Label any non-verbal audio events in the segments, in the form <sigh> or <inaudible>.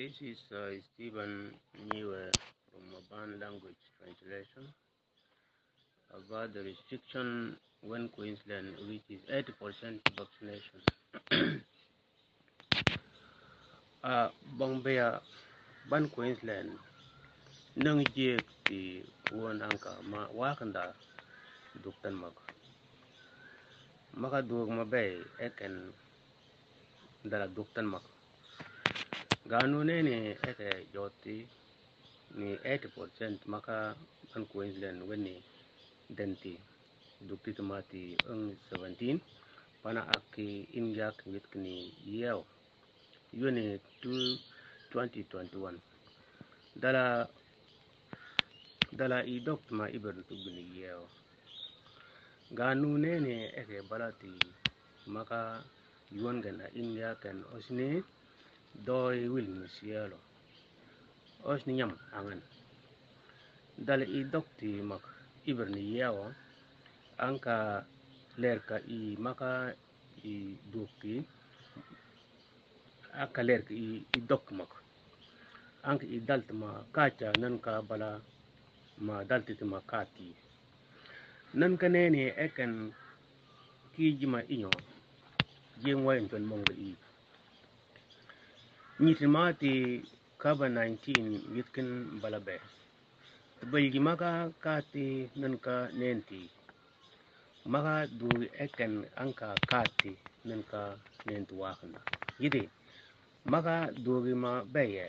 This is uh, Stephen Niwe from Maban Language Translation about the restriction when Queensland reaches 80% vaccination. <coughs> uh, Bongbea, Ban Queensland, nang jek ti won anka ma wakanda duktan mak. Maka duog mabay eken dala duktan mak. Ganu nene eke joti ni 80% maka ban Queensland weni denti dukti tomati eng 17 pana aki injak mitkni yeo. Yuni 2021 dala dala i doktma iber tugni yeo. Ganu nene eke balati maka yuan gana injakan osne doi wil musielo osni nyam angan. Dala i dokti mak iber ni yeo anka lerka i maka i dukti aka lerka i, i dok mak. Anka i dalt ma kacha nan ka bala ma dalti ma kati nan ka nene eken ki jima inyo. Jeng wayin ton mongo i nyitimati kaba 19 yitkin balabe. Balgi maka kati nan ka nenti. Maka du eken anka kati nan ka nenti wakanda yidi maka dugi ma beye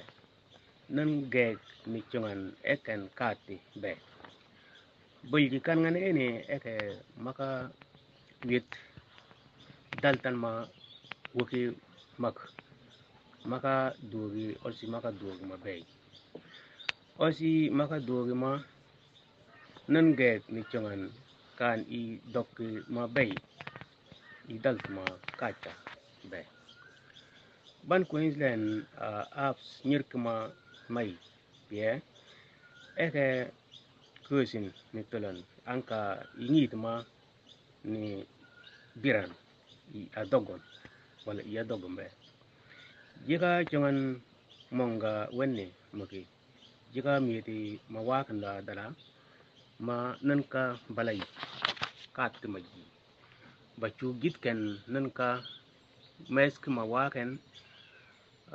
nan geg mi chungan eken kati be. Bulgi kan ngan ene eke maka wit daltan ma wuki mak maka dugi osi maka dugi ma bey osi maka dugi ma nan geg mi chungan kan i dokki ma bey i dalt ma kacha be ban queensland uh, apps nyirk ma mai pie eke kusin ni tulan anka ingit ma ni biran i adogon wala i adogon be jika chungan monga wenne maki jika miti ma wakanda dala ma nanka balai kat maji bacu gitken nanka mesk ma waken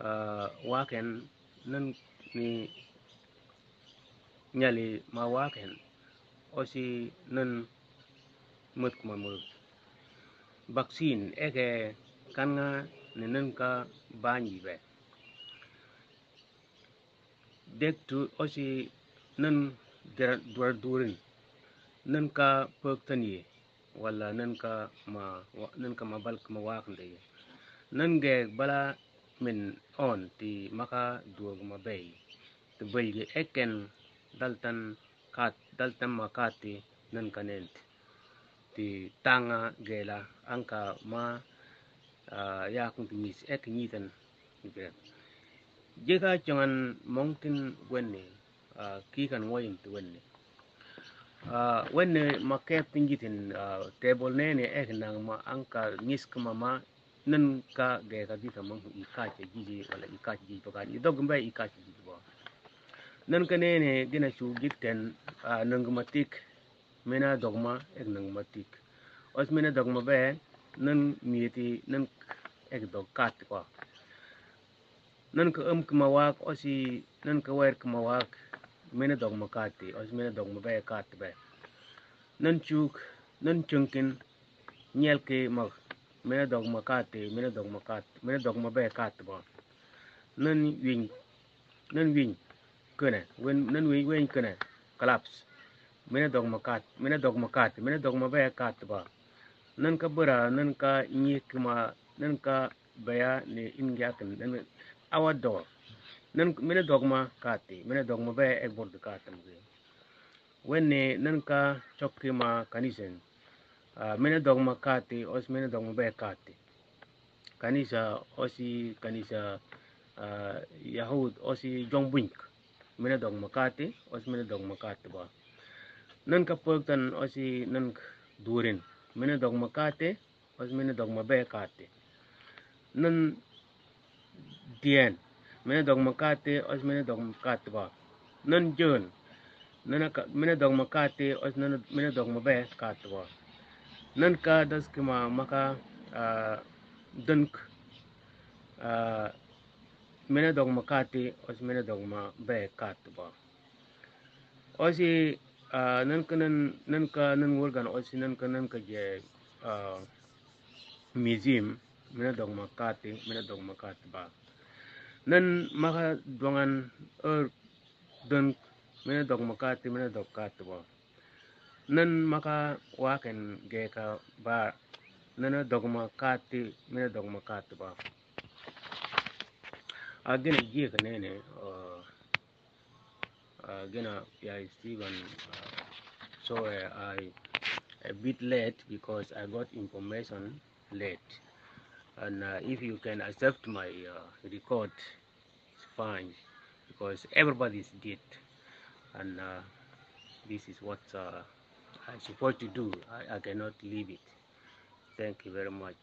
uh, waken nan ni nyali ma waken osi nan mut kuma mut vaccine eke kanga nenen ka banyi be. Dek tu osi nan duwar durin. Nan ka poktan ye wala nan ka ma nan ka ma bal ma wakan da ye nan ge bala min on ti maka duwag ma bay ti bulgi eken daltan kat daltan ma makati nan kanent ti tanga gela anka ma uh, ya kun ti mis ek nyitan be jeka jangan mongtin wenne uh, kikan ngoyin ti wenne uh, wenne ma kep tingitin table nene ek nang ma anka ngis kama ma nan ka ge ka dita mang i kache jiji wala i kache jiji pakan i dog mbay i kache jiji ba nan ka nene gina chu gitten nang matik mena dogma ek nang matik. Os mena dogma be นั่นมีที่นั่นเอกดกกัดกว่านั่นก็เอิมกมาวักอสินั่นก็เวรกมาวักไม่นดอกมากัดที่อสิไม่นดอกมาเบกัดแบบนั่นชุกนั่นจุงกินเนียลเกมักไม่นดอกมากัดที่ไม่นดอกมากัดไม่นดอกมาเบกัดบ่นั่นวิ่งนั่นวิ่งกันนะเว้นนั่นวิ่งเว้นกันนะ collapse ไม่นดอกมากัดไม่นดอกมากัดไม่นดอกมาเบกัดบ่ nan ka bura nan ka nyi kuma nan ka baya ne ingya kan nan awa do nan mena dogma kati mena dogma be ek bord katam ge wenne nan ka chokki ma kanisen uh, mena dogma kati os mena dogma be kati kanisa osi kanisa uh, yahud osi jongbunk mena dogma kati os mena dogma kati ba nan ka pagtan osi nan durin mina dogma kate pas mina dogma be kate nan dien mina dogma kate os mina dogma katba nan jön nana mina dogma kate os nana mina dogma be katba nan ka das kima maka dunk mina dogma kate os mina dogma be katba osi nan ka nan nan ka nan wurgan osi nan ka nan ka je uh, museum mene dog makate mene dog makate ba. Nan maka dongan er don mene dog makate mene dog kate ba. Nan maka waken geka ba. Nana dog makate mene dog makate ba. Agena gieka nene uh, again, uh, yeah, Stephen. Uh, so uh, I a bit late because I got information late, and uh, if you can accept my uh, record, it's fine because everybody is dead, and uh, this is what uh, I'm supposed to do. I, I cannot leave it. Thank you very much.